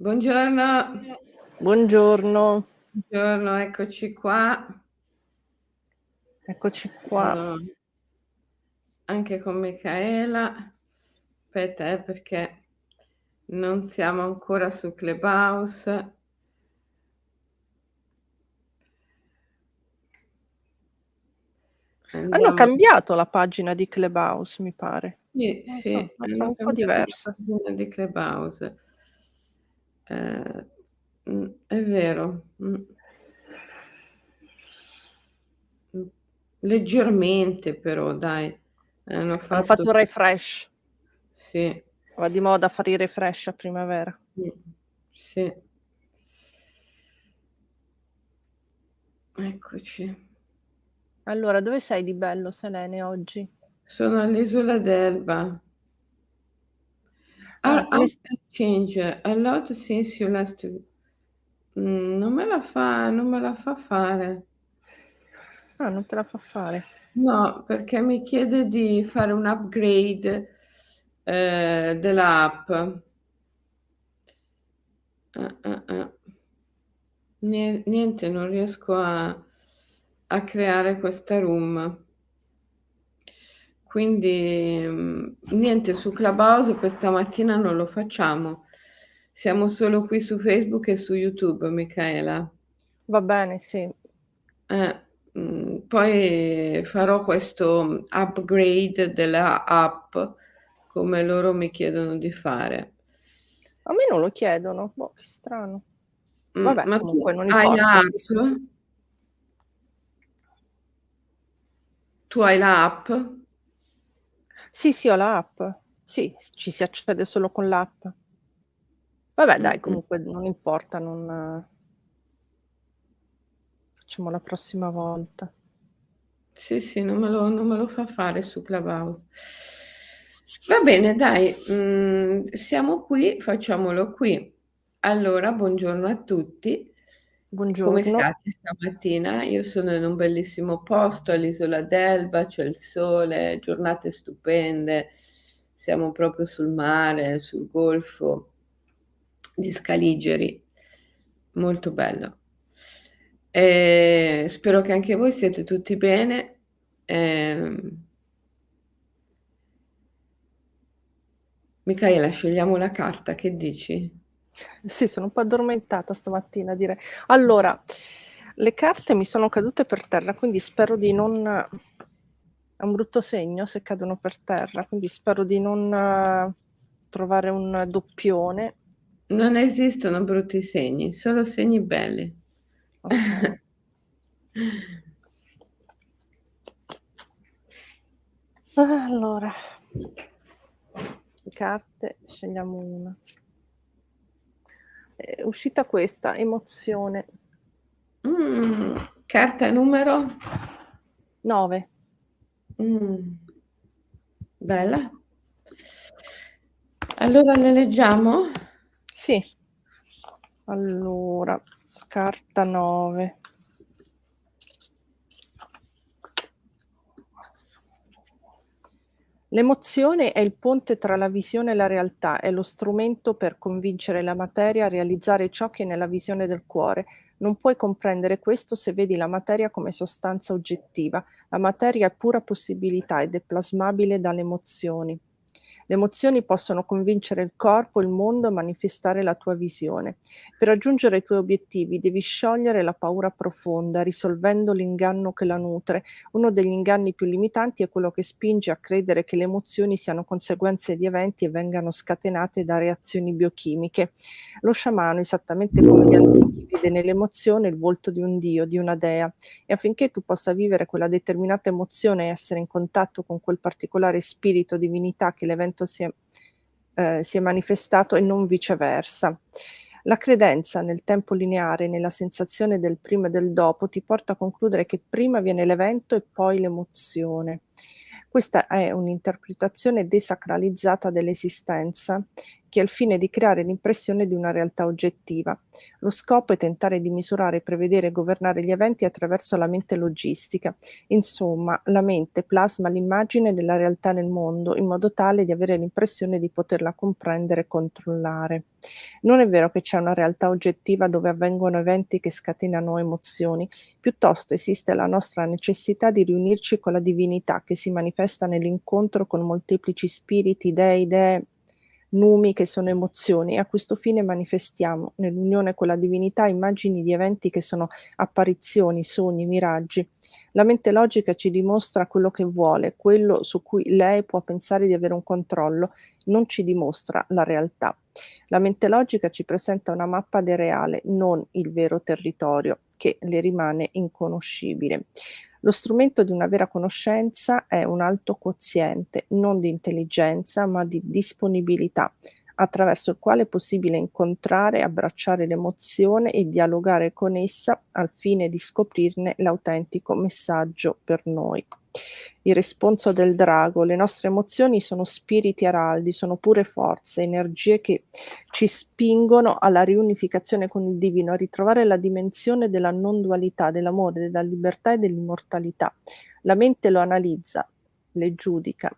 Buongiorno. Buongiorno. Buongiorno, eccoci qua. Eccoci qua. Allora, anche con Michaela. Aspetta, eh, perché non siamo ancora su Clubhouse. Hanno Andiamo. cambiato la pagina di Clubhouse, mi pare. Sì, Non sì, è hanno un po' diversa. la pagina di Clubhouse. Eh, mm, è vero. Mm. Leggermente però, dai. Hanno Hanno fatto... fatto un refresh. Sì. Va di moda fare i refresh a primavera. Mm, Sì. Eccoci. Allora, dove sei di bello, Selene, oggi? Sono all'isola d'Elba. How s- can I change a lot since you last... Mm, non me la fa, non me la fa fare. ah, non te la fa fare. No, perché mi chiede di fare un upgrade eh, dell'app. Ah, ah, ah. Nie- Niente, non riesco a, a creare questa room. Quindi niente, su Clubhouse questa mattina non lo facciamo. Siamo solo qui su Facebook e su YouTube, Michaela. Va bene, sì. Eh, mm, poi farò questo upgrade della app come loro mi chiedono di fare. A me non lo chiedono. Boh, che strano. Mm, Vabbè, ma comunque non hai importa. la sì, sì. app? Tu hai la app? Sì, sì, ho l'app. Sì, ci si accede solo con l'app. Vabbè, dai, comunque non importa, non... Facciamo la prossima volta. Sì, sì, non me lo, non me lo fa fare su Clubhouse. Va bene, dai, mm, siamo qui, facciamolo qui. Allora, buongiorno a tutti. Come Buongiorno. state stamattina? Io sono in un bellissimo posto all'isola d'Elba, c'è il sole, giornate stupende, siamo proprio sul mare, sul golfo di Scaligeri, molto bello. E spero che anche voi siete tutti bene. Ehm, Michaela, scegliamo la carta, che dici? Sì, sono un po' addormentata stamattina, direi. Allora, le carte mi sono cadute per terra, quindi spero di non... È un brutto segno se cadono per terra, quindi spero di non trovare un doppione. Non esistono brutti segni, solo segni belli. Ok. Allora, carte, scegliamo una. È uscita questa, emozione. Mm, carta numero 9. Mm, bella. Allora le leggiamo? Sì. Allora, carta 9. L'emozione è il ponte tra la visione e la realtà, è lo strumento per convincere la materia a realizzare ciò che è nella visione del cuore. Non puoi comprendere questo se vedi la materia come sostanza oggettiva. La materia è pura possibilità ed è plasmabile dalle emozioni. Le emozioni possono convincere il corpo, il mondo a manifestare la tua visione. Per raggiungere i tuoi obiettivi devi sciogliere la paura profonda, risolvendo l'inganno che la nutre. Uno degli inganni più limitanti è quello che spinge a credere che le emozioni siano conseguenze di eventi e vengano scatenate da reazioni biochimiche. Lo sciamano, esattamente come gli antichi, vede nell'emozione il volto di un dio, di una dea, e affinché tu possa vivere quella determinata emozione e essere in contatto con quel particolare spirito, divinità che l'evento si è, eh, si è manifestato e non viceversa. La credenza nel tempo lineare, nella sensazione del prima e del dopo, ti porta a concludere che prima viene l'evento e poi l'emozione. Questa è un'interpretazione desacralizzata dell'esistenza che ha il fine di creare l'impressione di una realtà oggettiva. Lo scopo è tentare di misurare, prevedere e governare gli eventi attraverso la mente logistica. Insomma, la mente plasma l'immagine della realtà nel mondo in modo tale di avere l'impressione di poterla comprendere e controllare. Non è vero che c'è una realtà oggettiva dove avvengono eventi che scatenano emozioni, piuttosto esiste la nostra necessità di riunirci con la divinità che si manifesta nell'incontro con molteplici spiriti, dei, idee, numi che sono emozioni e a questo fine manifestiamo nell'unione con la divinità immagini di eventi che sono apparizioni, sogni, miraggi. La mente logica ci dimostra quello che vuole, quello su cui lei può pensare di avere un controllo, non ci dimostra la realtà. La mente logica ci presenta una mappa del reale, non il vero territorio, che le rimane inconoscibile. Lo strumento di una vera conoscenza è un alto quoziente, non di intelligenza, ma di disponibilità, attraverso il quale è possibile incontrare, abbracciare l'emozione e dialogare con essa al fine di scoprirne l'autentico messaggio per noi. Il responso del drago, le nostre emozioni sono spiriti araldi, sono pure forze, energie che ci spingono alla riunificazione con il divino, a ritrovare la dimensione della non dualità, dell'amore, della libertà e dell'immortalità. La mente lo analizza, le giudica,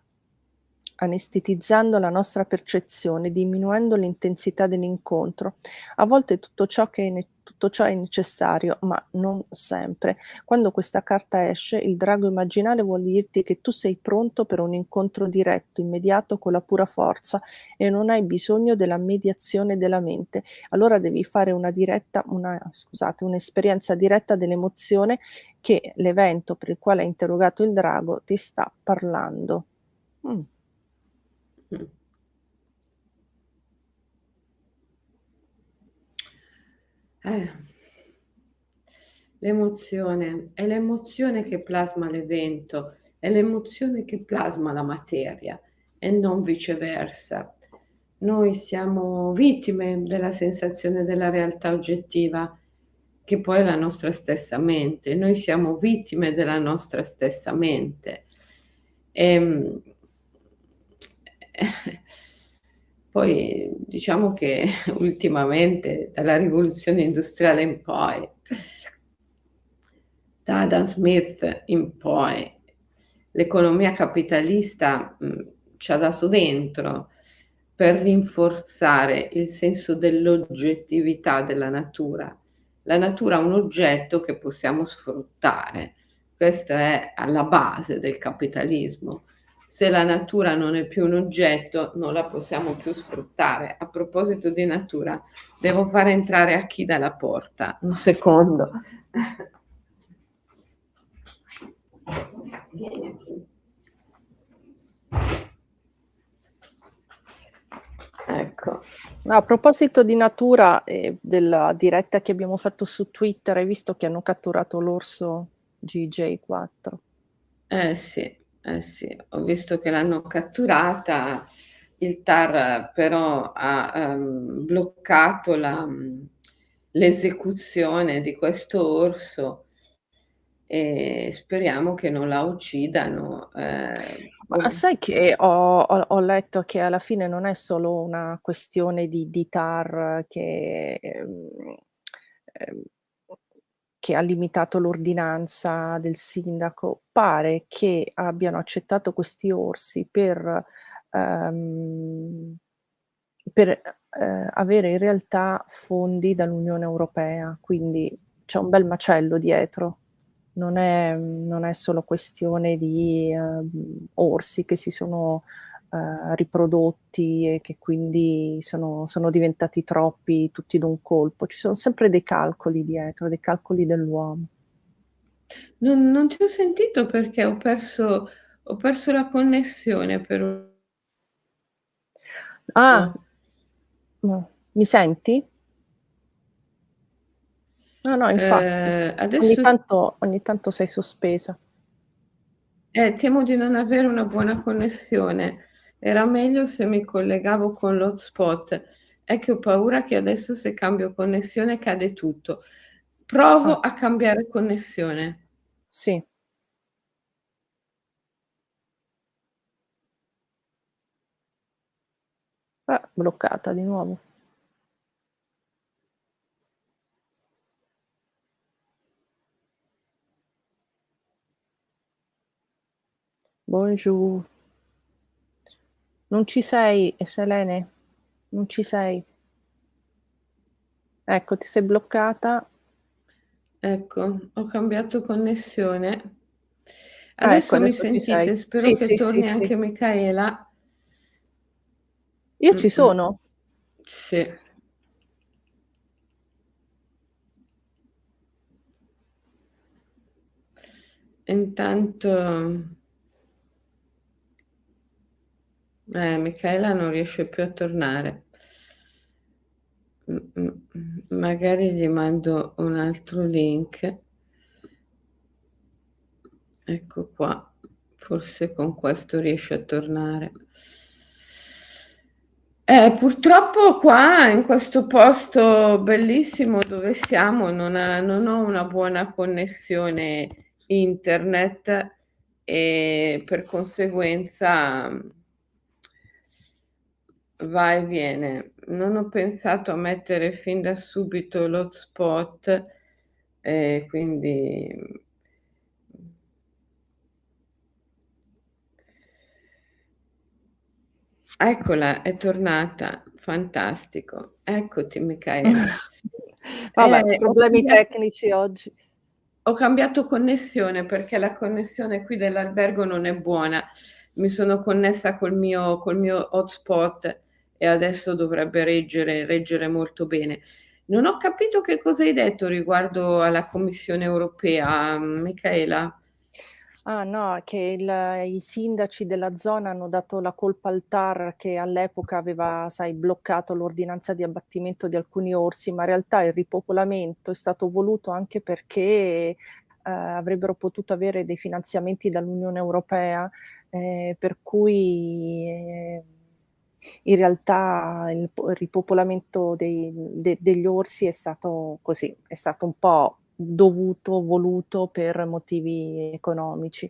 anestetizzando la nostra percezione, diminuendo l'intensità dell'incontro. A volte tutto ciò, ne- tutto ciò è necessario, ma non sempre. Quando questa carta esce, il drago immaginale vuol dirti che tu sei pronto per un incontro diretto, immediato, con la pura forza e non hai bisogno della mediazione della mente. Allora devi fare una diretta, una, scusate, un'esperienza diretta dell'emozione che l'evento per il quale hai interrogato il drago ti sta parlando. Mm. Eh, l'emozione, è l'emozione che plasma l'evento, è l'emozione che plasma la materia e non viceversa. Noi siamo vittime della sensazione della realtà oggettiva, che poi è la nostra stessa mente. Noi siamo vittime della nostra stessa mente. E, ehm, poi diciamo che ultimamente, dalla rivoluzione industriale in poi, da Adam Smith in poi, l'economia capitalista mh, ci ha dato dentro per rinforzare il senso dell'oggettività della natura. La natura è un oggetto che possiamo sfruttare. Questo è alla base del capitalismo se la natura non è più un oggetto, non la possiamo più sfruttare. A proposito di natura, devo far entrare a chi dalla porta. Un secondo. Vieni qui. Ecco. No, a proposito di natura e della diretta che abbiamo fatto su Twitter, hai visto che hanno catturato l'orso GJ4? Eh sì, eh sì, ho visto che l'hanno catturata, il TAR però ha um, bloccato la, um, l'esecuzione di questo orso e speriamo che non la uccidano. Eh, Ma sai che ho, ho, ho, letto che alla fine non è solo una questione di, di TAR che... Ehm, ehm, che ha limitato l'ordinanza del sindaco, pare che abbiano accettato questi orsi per, ehm, per eh, avere in realtà fondi dall'Unione Europea, quindi c'è un bel macello dietro. Non è, non è solo questione di eh, orsi che si sono eh, riprodotti e che quindi sono, sono diventati troppi tutti d'un colpo. Ci sono sempre dei calcoli dietro, dei calcoli dell'uomo. Non, non ti ho sentito perché ho perso, ho perso la connessione per... Ah, no. mi senti? No, no, infatti. Eh, adesso... ogni, tanto, ogni tanto sei sospesa. Eh, temo di non avere una buona connessione. Era meglio se mi collegavo con l'hotspot. È che ho paura che adesso se cambio connessione cade tutto. Provo ah. a cambiare connessione. Sì. Ah, bloccata di nuovo. Bonjour. Non ci sei, Selene? Non ci sei? Ecco, ti sei bloccata. Ecco, ho cambiato connessione. Ah, ecco, Adesso mi adesso sentite? Spero Sì, che sì, torni sì. anche Micaela. Io ci sono. Sì. Intanto eh, Micaela non riesce più a tornare. Magari gli mando un altro link. Ecco qua, forse con questo riesce a tornare. Eh, purtroppo qua in questo posto bellissimo dove siamo non ha non ho una buona connessione internet e per conseguenza va e viene. Non ho pensato a mettere fin da subito l'hotspot e quindi Eccola, è tornata. Fantastico. Eccoti Micaela. Vabbè, Eh, problemi tecnici oggi. ho cambiato connessione perché la connessione qui dell'albergo non è buona. Mi sono connessa col mio col mio hotspot e adesso dovrebbe reggere reggere molto bene. Non ho capito che cosa hai detto riguardo alla Commissione europea, Micaela. Ah no, che il i sindaci della zona hanno dato la colpa al TAR che all'epoca aveva, sai, bloccato l'ordinanza di abbattimento di alcuni orsi, ma in realtà il ripopolamento è stato voluto anche perché, ehm, avrebbero potuto avere dei finanziamenti dall'Unione Europea, ehm, per cui, ehm, in realtà il po il ripopolamento dei de degli orsi è stato così, è stato un po' dovuto, voluto per motivi economici.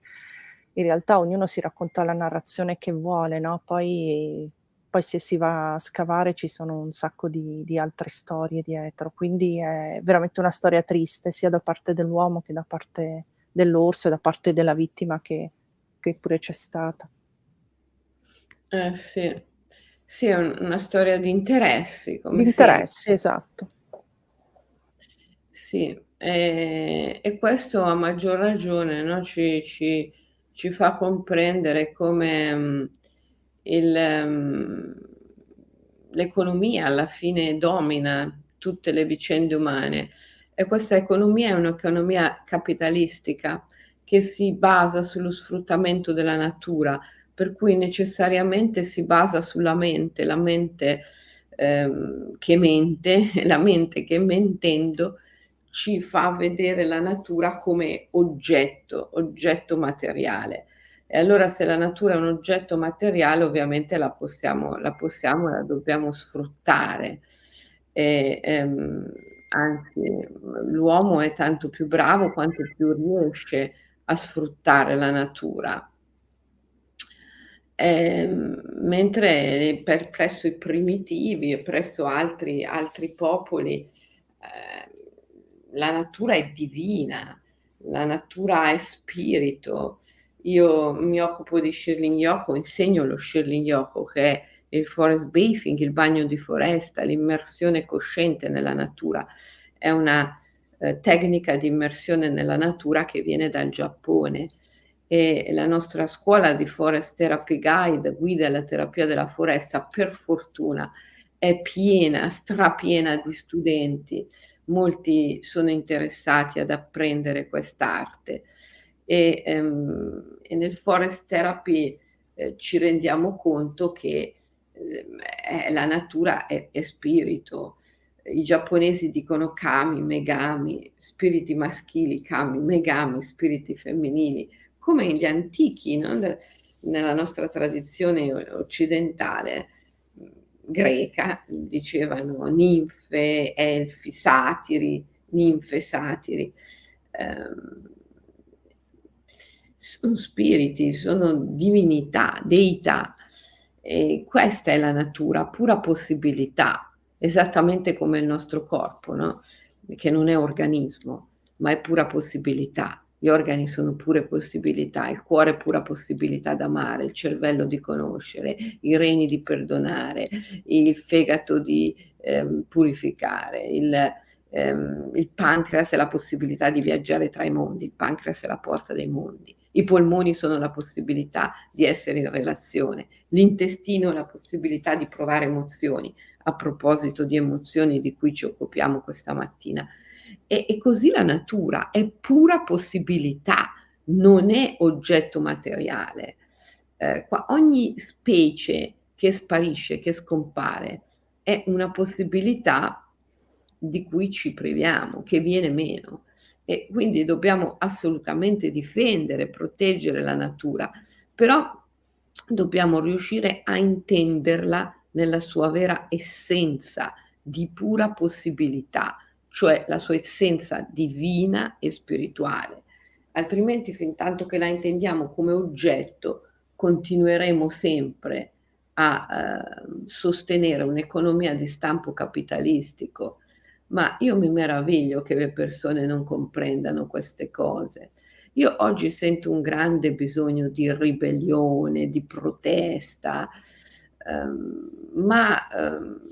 In realtà ognuno si racconta la narrazione che vuole, no, poi poi se si va a scavare ci sono un sacco di di altre storie dietro, quindi è veramente una storia triste, sia da parte dell'uomo che da parte dell'orso e da parte della vittima che che pure c'è stata. Eh sì. Sì, è un una storia di interessi, Di come sempre. interessi, esatto. Sì, ehm, e questo a maggior ragione, no, ci ci ci fa comprendere come, mhmm, il mhmm, l'economia alla fine domina tutte le vicende umane e questa economia è un'economia capitalistica che si basa sullo sfruttamento della natura, per cui necessariamente si basa sulla mente, la mente, ehm, che mente, la mente che mentendo ci fa vedere la natura come oggetto, oggetto materiale. E allora se la natura è un oggetto materiale ovviamente la possiamo la possiamo la dobbiamo sfruttare. E, ehm, anzi, l'uomo è tanto più bravo quanto più riesce a sfruttare la natura. Ehm, mentre per presso i primitivi e presso altri altri popoli, ehm, la natura è divina, la natura è spirito. Io mi occupo di Shirling Yoku, insegno lo Shirling Yoku che è il forest bathing, il bagno di foresta, l'immersione cosciente nella natura. È una, ehm, tecnica di immersione nella natura che viene dal Giappone e la nostra scuola di Forest Therapy Guide, guida alla terapia della foresta, per fortuna è piena, strapiena di studenti. Molti sono interessati ad apprendere quest'arte e, ehm, e nel Forest Therapy, ehm, ci rendiamo conto che, eh, la natura è è spirito. I giapponesi dicono kami, megami, spiriti maschili, kami, megami, spiriti femminili, come gli antichi, no, ne nella nostra tradizione occidentale, greca, dicevano ninfe, elfi, satiri, ninfe, satiri. Ehm son spiriti, sono divinità, deità E questa è la natura, pura possibilità, esattamente come il nostro corpo, no? che non è organismo, ma è pura possibilità. Gli organi sono pure possibilità, il cuore pura possibilità d'amare, il cervello di conoscere, i reni di perdonare, il fegato di ehm, purificare, il, ehm, il pancreas è la possibilità di viaggiare tra i mondi, il pancreas è la porta dei mondi, i polmoni sono la possibilità di essere in relazione, l'intestino è la possibilità di provare emozioni, a proposito di emozioni di cui ci occupiamo questa mattina. E, e così la natura è pura possibilità, non è oggetto materiale. Eh, qua, ogni specie che sparisce, che scompare, è una possibilità di cui ci priviamo, che viene meno. E quindi dobbiamo assolutamente difendere, proteggere la natura, però dobbiamo riuscire a intenderla nella sua vera essenza di pura possibilità, cioè la sua essenza divina e spirituale. Altrimenti, fin tanto che la intendiamo come oggetto, continueremo sempre a eh, sostenere un'economia di stampo capitalistico. Ma io mi meraviglio che le persone non comprendano queste cose. Io oggi sento un grande bisogno di ribellione, di protesta, ehm, ma ehm,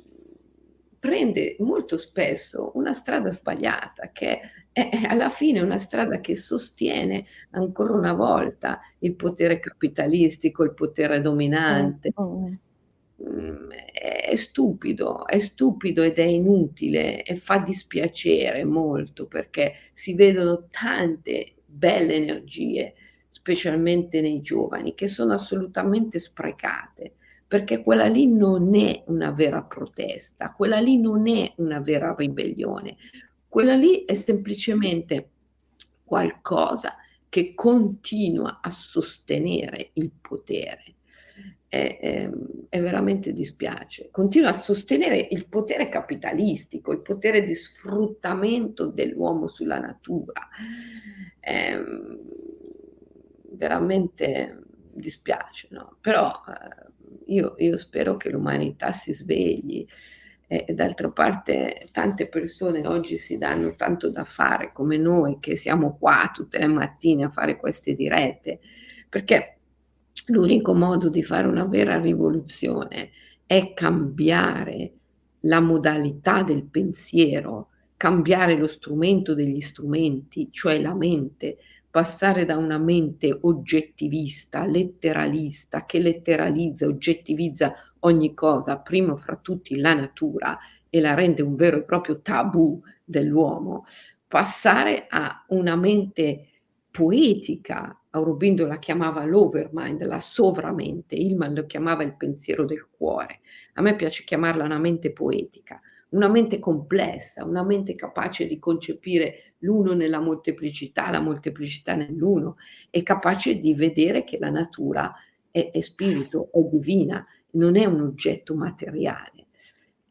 prende molto spesso una strada sbagliata che è, alla fine una strada che sostiene ancora una volta il potere capitalistico, il potere dominante. Mm, mm. È stupido, è stupido ed è inutile e fa dispiacere molto perché si vedono tante belle energie, specialmente nei giovani, che sono assolutamente sprecate perché quella lì non è una vera protesta, quella lì non è una vera ribellione, quella lì è semplicemente qualcosa che continua a sostenere il potere. È, è, è, veramente dispiace. Continua a sostenere il potere capitalistico, il potere di sfruttamento dell'uomo sulla natura. È, veramente dispiace, no? Però eh, io, io spero che l'umanità si svegli. E d'altra parte tante persone oggi si danno tanto da fare come noi che siamo qua tutte le mattine a fare queste dirette, perché l'unico modo di fare una vera rivoluzione è cambiare la modalità del pensiero, cambiare lo strumento degli strumenti, cioè la mente, passare da una mente oggettivista, letteralista, che letteralizza, oggettivizza ogni cosa, primo fra tutti la natura, e la rende un vero e proprio tabù dell'uomo, passare a una mente poetica, Aurobindo la chiamava l'overmind, la sovramente, Ilman lo chiamava il pensiero del cuore, a me piace chiamarla una mente poetica, una mente complessa, una mente capace di concepire l'uno nella molteplicità, la molteplicità nell'uno, è capace di vedere che la natura è, è spirito, è divina, non è un oggetto materiale.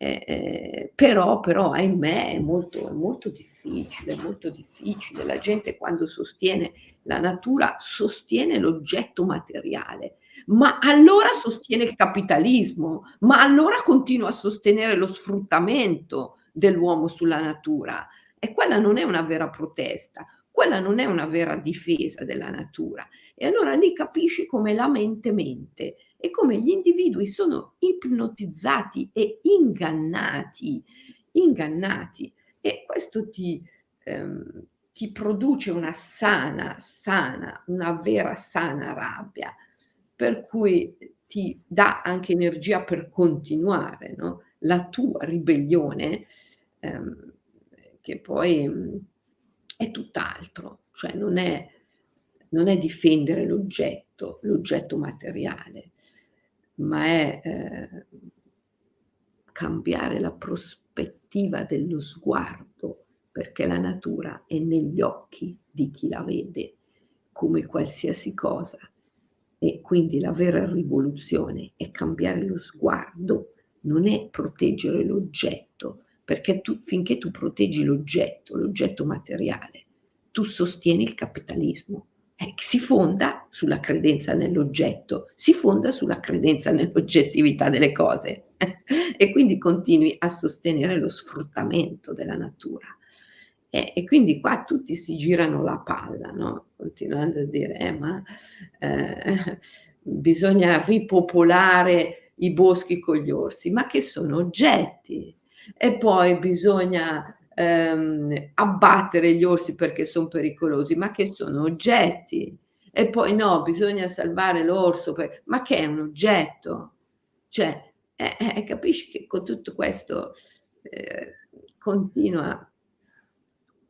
Eh, eh, però, però, ahimè, è molto, è molto difficile, è molto difficile. La gente quando sostiene la natura sostiene l'oggetto materiale, ma allora sostiene il capitalismo, ma allora continua a sostenere lo sfruttamento dell'uomo sulla natura. E quella non è una vera protesta, quella non è una vera difesa della natura. E allora lì capisci come la mente mente e come gli individui sono ipnotizzati e ingannati, ingannati. E questo ti, ehm, ti produce una sana, sana, una vera sana rabbia, per cui ti dà anche energia per continuare, no? La tua ribellione ehm, che poi mm, è tutt'altro, cioè non è, non è difendere l'oggetto, l'oggetto materiale, ma è eh, cambiare la prospettiva dello sguardo, perché la natura è negli occhi di chi la vede come qualsiasi cosa. E quindi la vera rivoluzione è cambiare lo sguardo, non è proteggere l'oggetto, perché tu, finché tu proteggi l'oggetto, l'oggetto materiale, tu sostieni il capitalismo, eh, si fonda sulla credenza nell'oggetto, si fonda sulla credenza nell'oggettività delle cose e quindi continui a sostenere lo sfruttamento della natura. E, e, quindi qua tutti si girano la palla, no? continuando a dire, eh, ma eh, bisogna ripopolare i boschi con gli orsi, ma che sono oggetti. E poi bisogna ehm, abbattere gli orsi perché sono pericolosi, ma che sono oggetti. E poi no, bisogna salvare l'orso, per... ma che è un oggetto. Cioè, eh, eh, capisci che con tutto questo eh, continua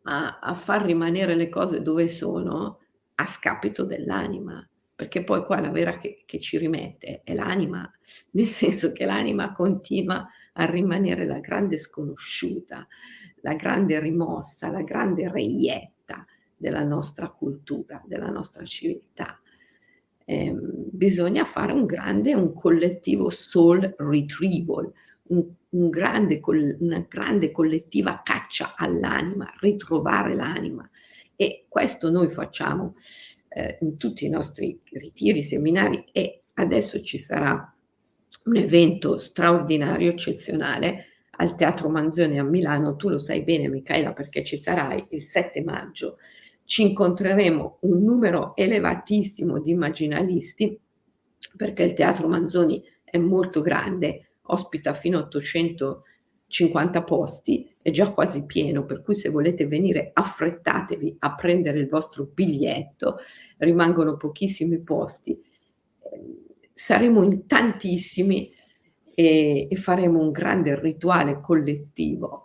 a, a, far rimanere le cose dove sono a scapito dell'anima, perché poi qua la vera che, che ci rimette è l'anima, nel senso che l'anima continua a rimanere la grande sconosciuta, la grande rimossa, la grande reietta della nostra cultura, della nostra civiltà. Eh, bisogna fare un grande, un collettivo soul retrieval, un, un grande, una grande collettiva caccia all'anima, ritrovare l'anima. E questo noi facciamo eh, in tutti i nostri ritiri, seminari e adesso ci sarà un evento straordinario, eccezionale, al Teatro Manzoni a Milano, tu lo sai bene Michaela perché ci sarai il 7 maggio, ci incontreremo un numero elevatissimo di immaginalisti perché il Teatro Manzoni è molto grande, ospita fino a 850 posti, è già quasi pieno, per cui se volete venire affrettatevi a prendere il vostro biglietto, rimangono pochissimi posti, saremo in tantissimi e, e faremo un grande rituale collettivo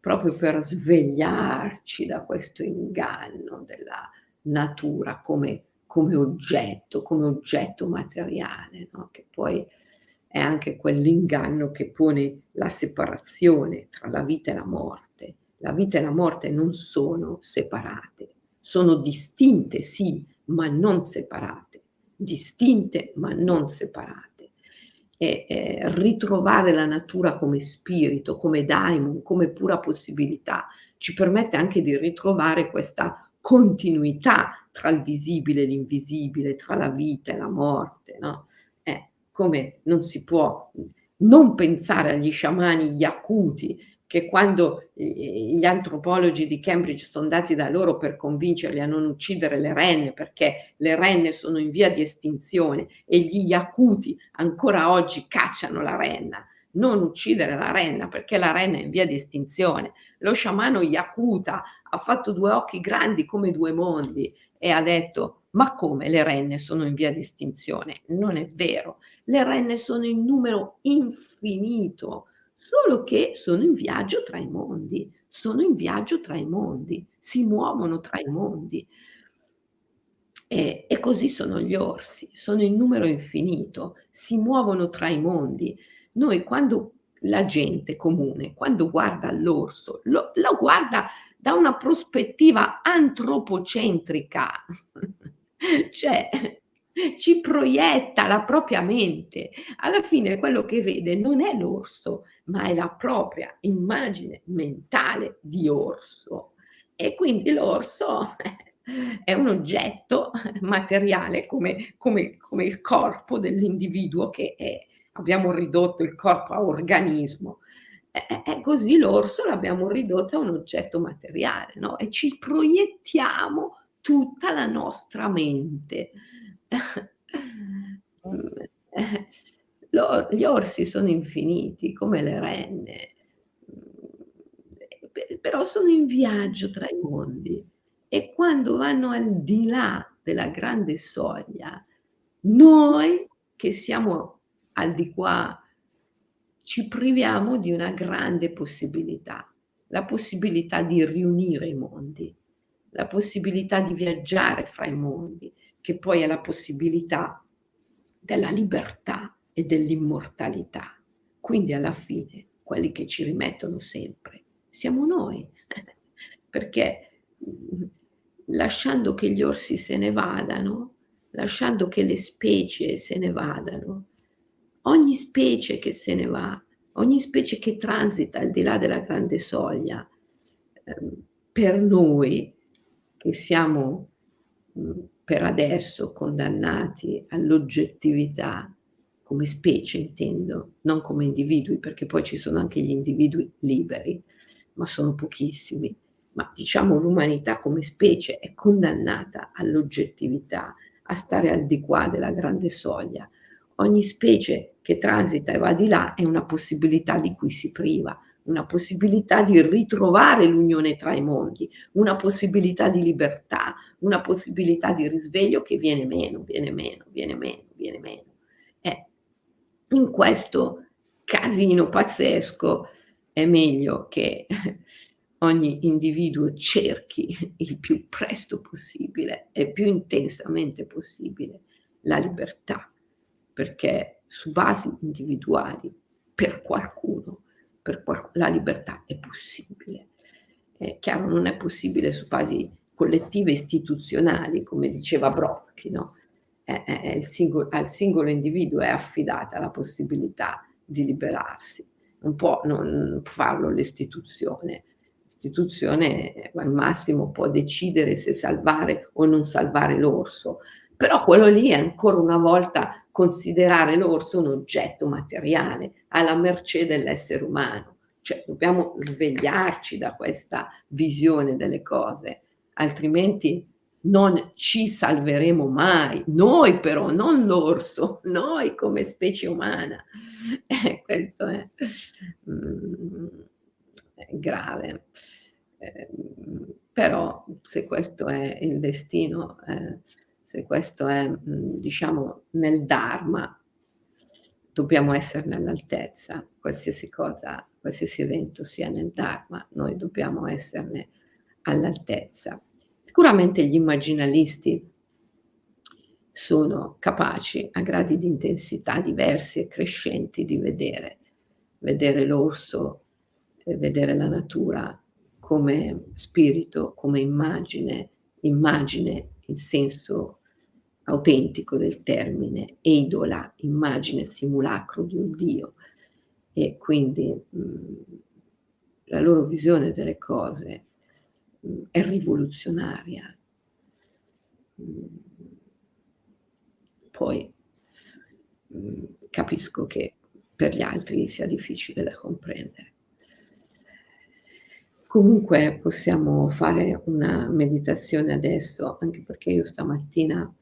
proprio per svegliarci da questo inganno della natura come, come oggetto, come oggetto materiale, no? che poi è anche quell'inganno che pone la separazione tra la vita e la morte. La vita e la morte non sono separate, sono distinte sì, ma non separate, distinte ma non separate e, eh, ritrovare la natura come spirito, come daimon, come pura possibilità, ci permette anche di ritrovare questa continuità tra il visibile e l'invisibile, tra la vita e la morte, no? Come non si può non pensare agli sciamani yakuti che quando gli antropologi di Cambridge sono andati da loro per convincerli a non uccidere le renne perché le renne sono in via di estinzione e gli Yakuti ancora oggi cacciano la renna, non uccidere la renna perché la renna è in via di estinzione. Lo sciamano Yakuta ha fatto due occhi grandi come due mondi e ha detto ma come le renne sono in via di estinzione? Non è vero, le renne sono in numero infinito solo che sono in viaggio tra i mondi, sono in viaggio tra i mondi, si muovono tra i mondi. E, e, così sono gli orsi, sono in numero infinito, si muovono tra i mondi. Noi quando la gente comune, quando guarda l'orso, lo, lo guarda da una prospettiva antropocentrica, cioè ci proietta la propria mente. Alla fine quello che vede non è l'orso, ma è la propria immagine mentale di orso. E quindi l'orso è un oggetto materiale come, come, come il corpo dell'individuo che è, abbiamo ridotto il corpo a organismo. E così l'orso l'abbiamo ridotto a un oggetto materiale, no? E ci proiettiamo tutta la nostra mente. gli orsi sono infiniti come le renne, però sono in viaggio tra i mondi. E quando vanno al di là della grande soglia, noi che siamo al di qua ci priviamo di una grande possibilità, la possibilità di riunire i mondi, la possibilità di viaggiare fra i mondi, che poi è la possibilità della libertà e dell'immortalità. Quindi alla fine quelli che ci rimettono sempre siamo noi, perché mm, lasciando che gli orsi se ne vadano, lasciando che le specie se ne vadano, ogni specie che se ne va, ogni specie che transita al di là della grande soglia, ehm, per noi che siamo mm, per adesso condannati all'oggettività come specie intendo, non come individui, perché poi ci sono anche gli individui liberi, ma sono pochissimi. Ma diciamo l'umanità come specie è condannata all'oggettività, a stare al di qua della grande soglia. Ogni specie che transita e va di là è una possibilità di cui si priva, una possibilità di ritrovare l'unione tra i mondi, una possibilità di libertà, una possibilità di risveglio che viene meno, viene meno, viene meno, viene meno. Eh, in questo casino pazzesco è meglio che ogni individuo cerchi il più presto possibile e più intensamente possibile la libertà, perché su basi individuali per qualcuno per qual- la libertà è possibile. È chiaro, non è possibile su basi collettive istituzionali, come diceva Brodsky, no? È, è, singolo, al singolo individuo è affidata la possibilità di liberarsi. Non può non farlo l'istituzione. L'istituzione al massimo può decidere se salvare o non salvare l'orso, però quello lì è ancora una volta considerare l'orso un oggetto materiale alla mercé dell'essere umano. Cioè dobbiamo svegliarci da questa visione delle cose, altrimenti non ci salveremo mai. Noi però, non l'orso, noi come specie umana. Eh, questo è, mm, è grave. Eh, però se questo è il destino, eh, se questo è, mhmm, diciamo, nel Dharma, dobbiamo esserne all'altezza, qualsiasi cosa, qualsiasi evento sia nel Dharma, noi dobbiamo esserne all'altezza. Sicuramente gli immaginalisti sono capaci a gradi di intensità diversi e crescenti di vedere, vedere l'orso, vedere la natura come spirito, come immagine, immagine in senso autentico del termine, eidola, immagine, simulacro di un Dio. E quindi mh, la loro visione delle cose mh, è rivoluzionaria. Mh, poi capisco che per gli altri sia difficile da comprendere. Comunque possiamo fare una meditazione adesso, anche perché io stamattina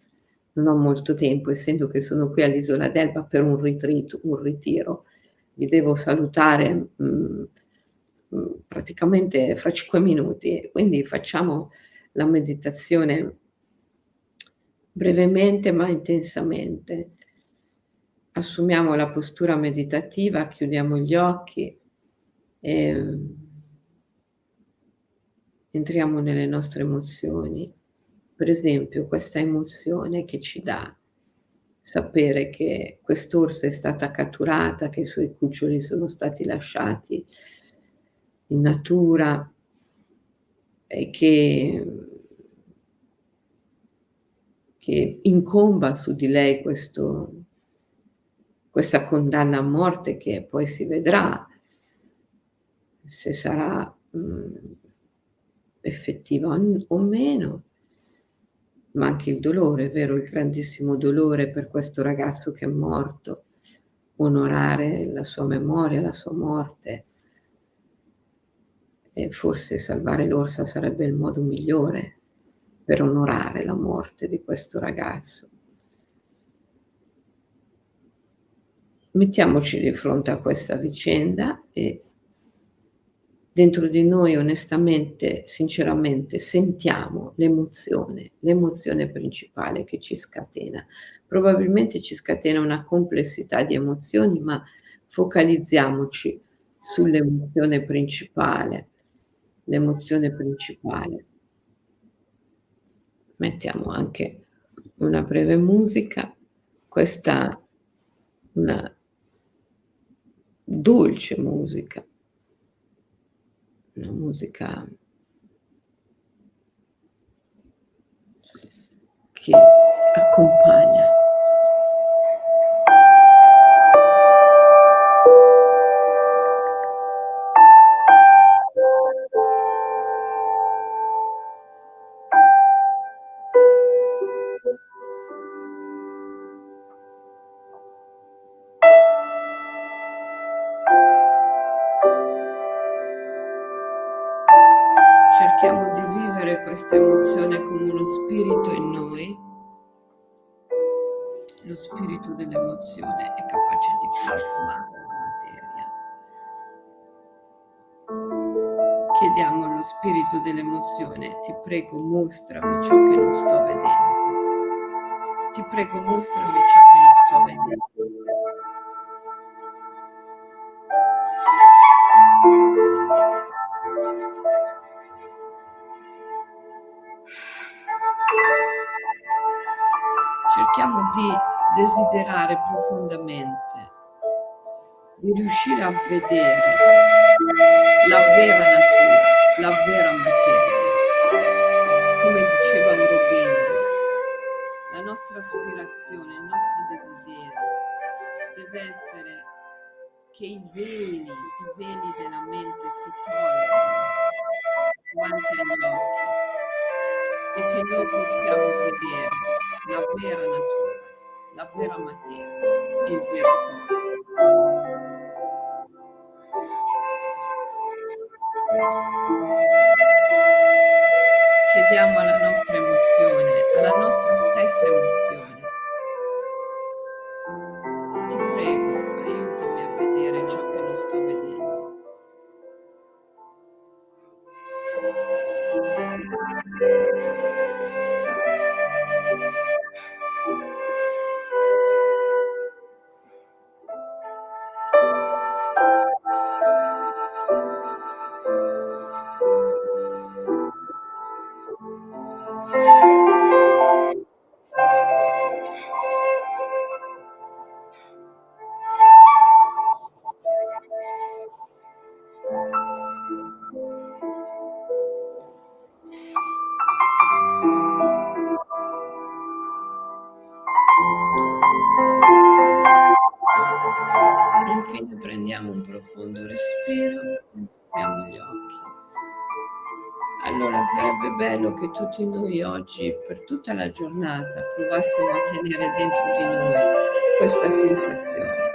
non ho molto tempo, essendo che sono qui all'Isola d'Elba per un retreat, un ritiro. Vi devo salutare mh, mm, mm, praticamente fra cinque minuti, quindi facciamo la meditazione brevemente ma intensamente. Assumiamo la postura meditativa, chiudiamo gli occhi e entriamo nelle nostre emozioni per esempio questa emozione che ci dà sapere che quest'orsa è stata catturata, che i suoi cuccioli sono stati lasciati in natura e che, che incomba su di lei questo, questa condanna a morte che poi si vedrà se sarà mh, mm, effettiva o meno ma anche il dolore, vero, il grandissimo dolore per questo ragazzo che è morto, onorare la sua memoria, la sua morte. E forse salvare l'orsa sarebbe il modo migliore per onorare la morte di questo ragazzo. Mettiamoci di fronte a questa vicenda e dentro di noi onestamente, sinceramente, sentiamo l'emozione, l'emozione principale che ci scatena. Probabilmente ci scatena una complessità di emozioni, ma focalizziamoci sull'emozione principale, l'emozione principale. Mettiamo anche una breve musica, questa una dolce musica una musica che accompagna. Dell'emozione è capace di plasmare la materia. Chiediamo allo spirito dell'emozione, ti prego mostrami ciò che non sto vedendo. Ti prego mostrami ciò che non sto vedendo. Cerchiamo di desiderare profondamente di riuscire a vedere la vera natura, la vera materia. Come diceva Aurobindo, la nostra aspirazione, il nostro desiderio deve essere che i veli, i veli della mente si tolgano davanti agli occhi e che noi possiamo vedere la vera natura, la vera materia e il vero corpo. Chiediamo alla nostra emozione, alla nostra stessa emozione, tutti noi oggi, per tutta la giornata, provassimo a tenere dentro di noi questa sensazione.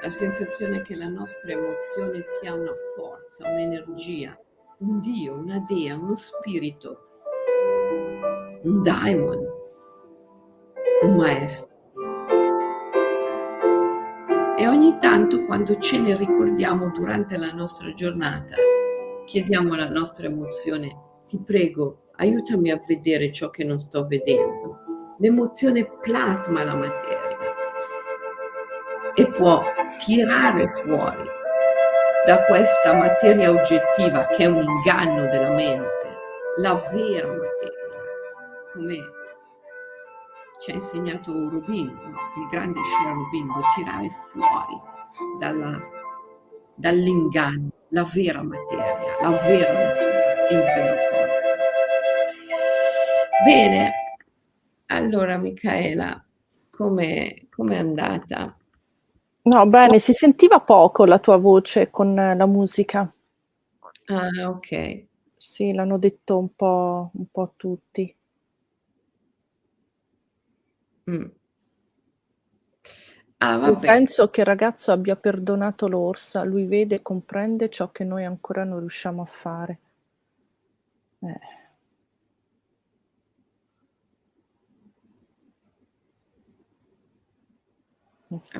La sensazione che la nostra emozione sia una forza, un'energia, un Dio, una Dea, uno spirito, un daimon, un maestro. E ogni tanto quando ce ne ricordiamo durante la nostra giornata, chiediamo alla nostra emozione, ti prego, aiutami a vedere ciò che non sto vedendo. L'emozione plasma la materia e può tirare fuori da questa materia oggettiva che è un inganno della mente, la vera materia, come ci ha insegnato Aurobindo, il grande Sri Aurobindo, tirare fuori dalla, dall'inganno la vera materia, la vera natura, il vero corpo. Bene, allora Michaela, come è andata? No, bene, si sentiva poco la tua voce con la musica. Ah, ok. Sì, l'hanno detto un po', un po' tutti. Mh. Ah, penso che il ragazzo abbia perdonato l'orsa, lui vede e comprende ciò che noi ancora non riusciamo a fare. Eh.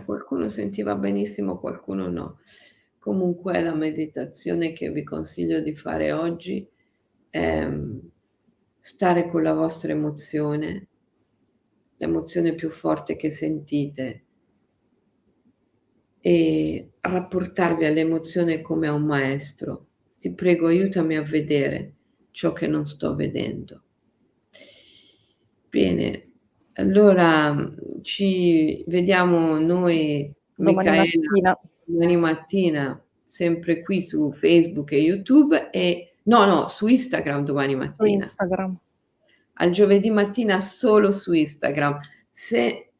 Qualcuno sentiva benissimo, qualcuno no. Comunque la meditazione che vi consiglio di fare oggi è, mhmm, stare con la vostra emozione, l'emozione più forte che sentite e rapportarvi all'emozione come a un maestro. Ti prego aiutami a vedere ciò che non sto vedendo. Bene, allora, ci vediamo noi, Domani Michaela, mattina. domani mattina, sempre qui su Facebook e YouTube e no, no, su Instagram domani Su mattina. Instagram. Al giovedì mattina solo su Instagram. Se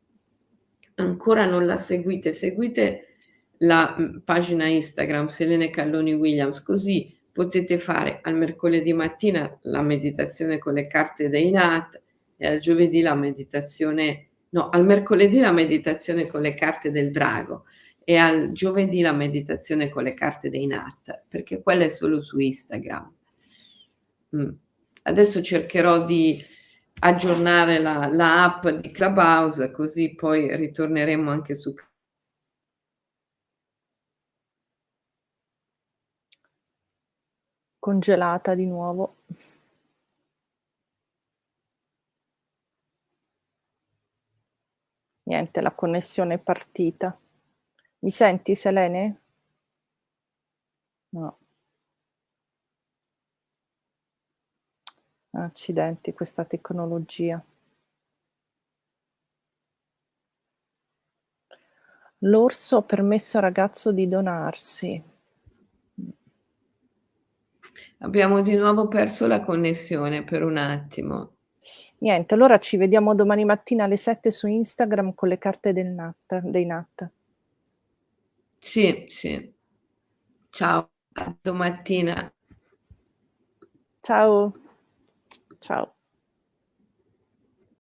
ancora non la seguite, seguite la, mhmm, pagina Instagram Selene Calloni Williams, così potete fare al mercoledì mattina la meditazione con le carte dei Nat e al giovedì la meditazione no, al mercoledì la meditazione con le carte del drago e al giovedì la meditazione con le carte dei Nat, perché quella è solo su Instagram. Mh. Adesso cercherò di aggiornare la, la app di Clubhouse, così poi ritorneremo anche su congelata di nuovo. Niente, la connessione è partita. Mi senti Selene? No. Accidenti, questa tecnologia. L'orso ha permesso al ragazzo di donarsi. Abbiamo di nuovo perso la connessione per un attimo. Niente, allora ci vediamo domani mattina alle 7 su Instagram con le carte del Nat, dei Nat. Sì, sì. Ciao, a domattina. Ciao. Ciao.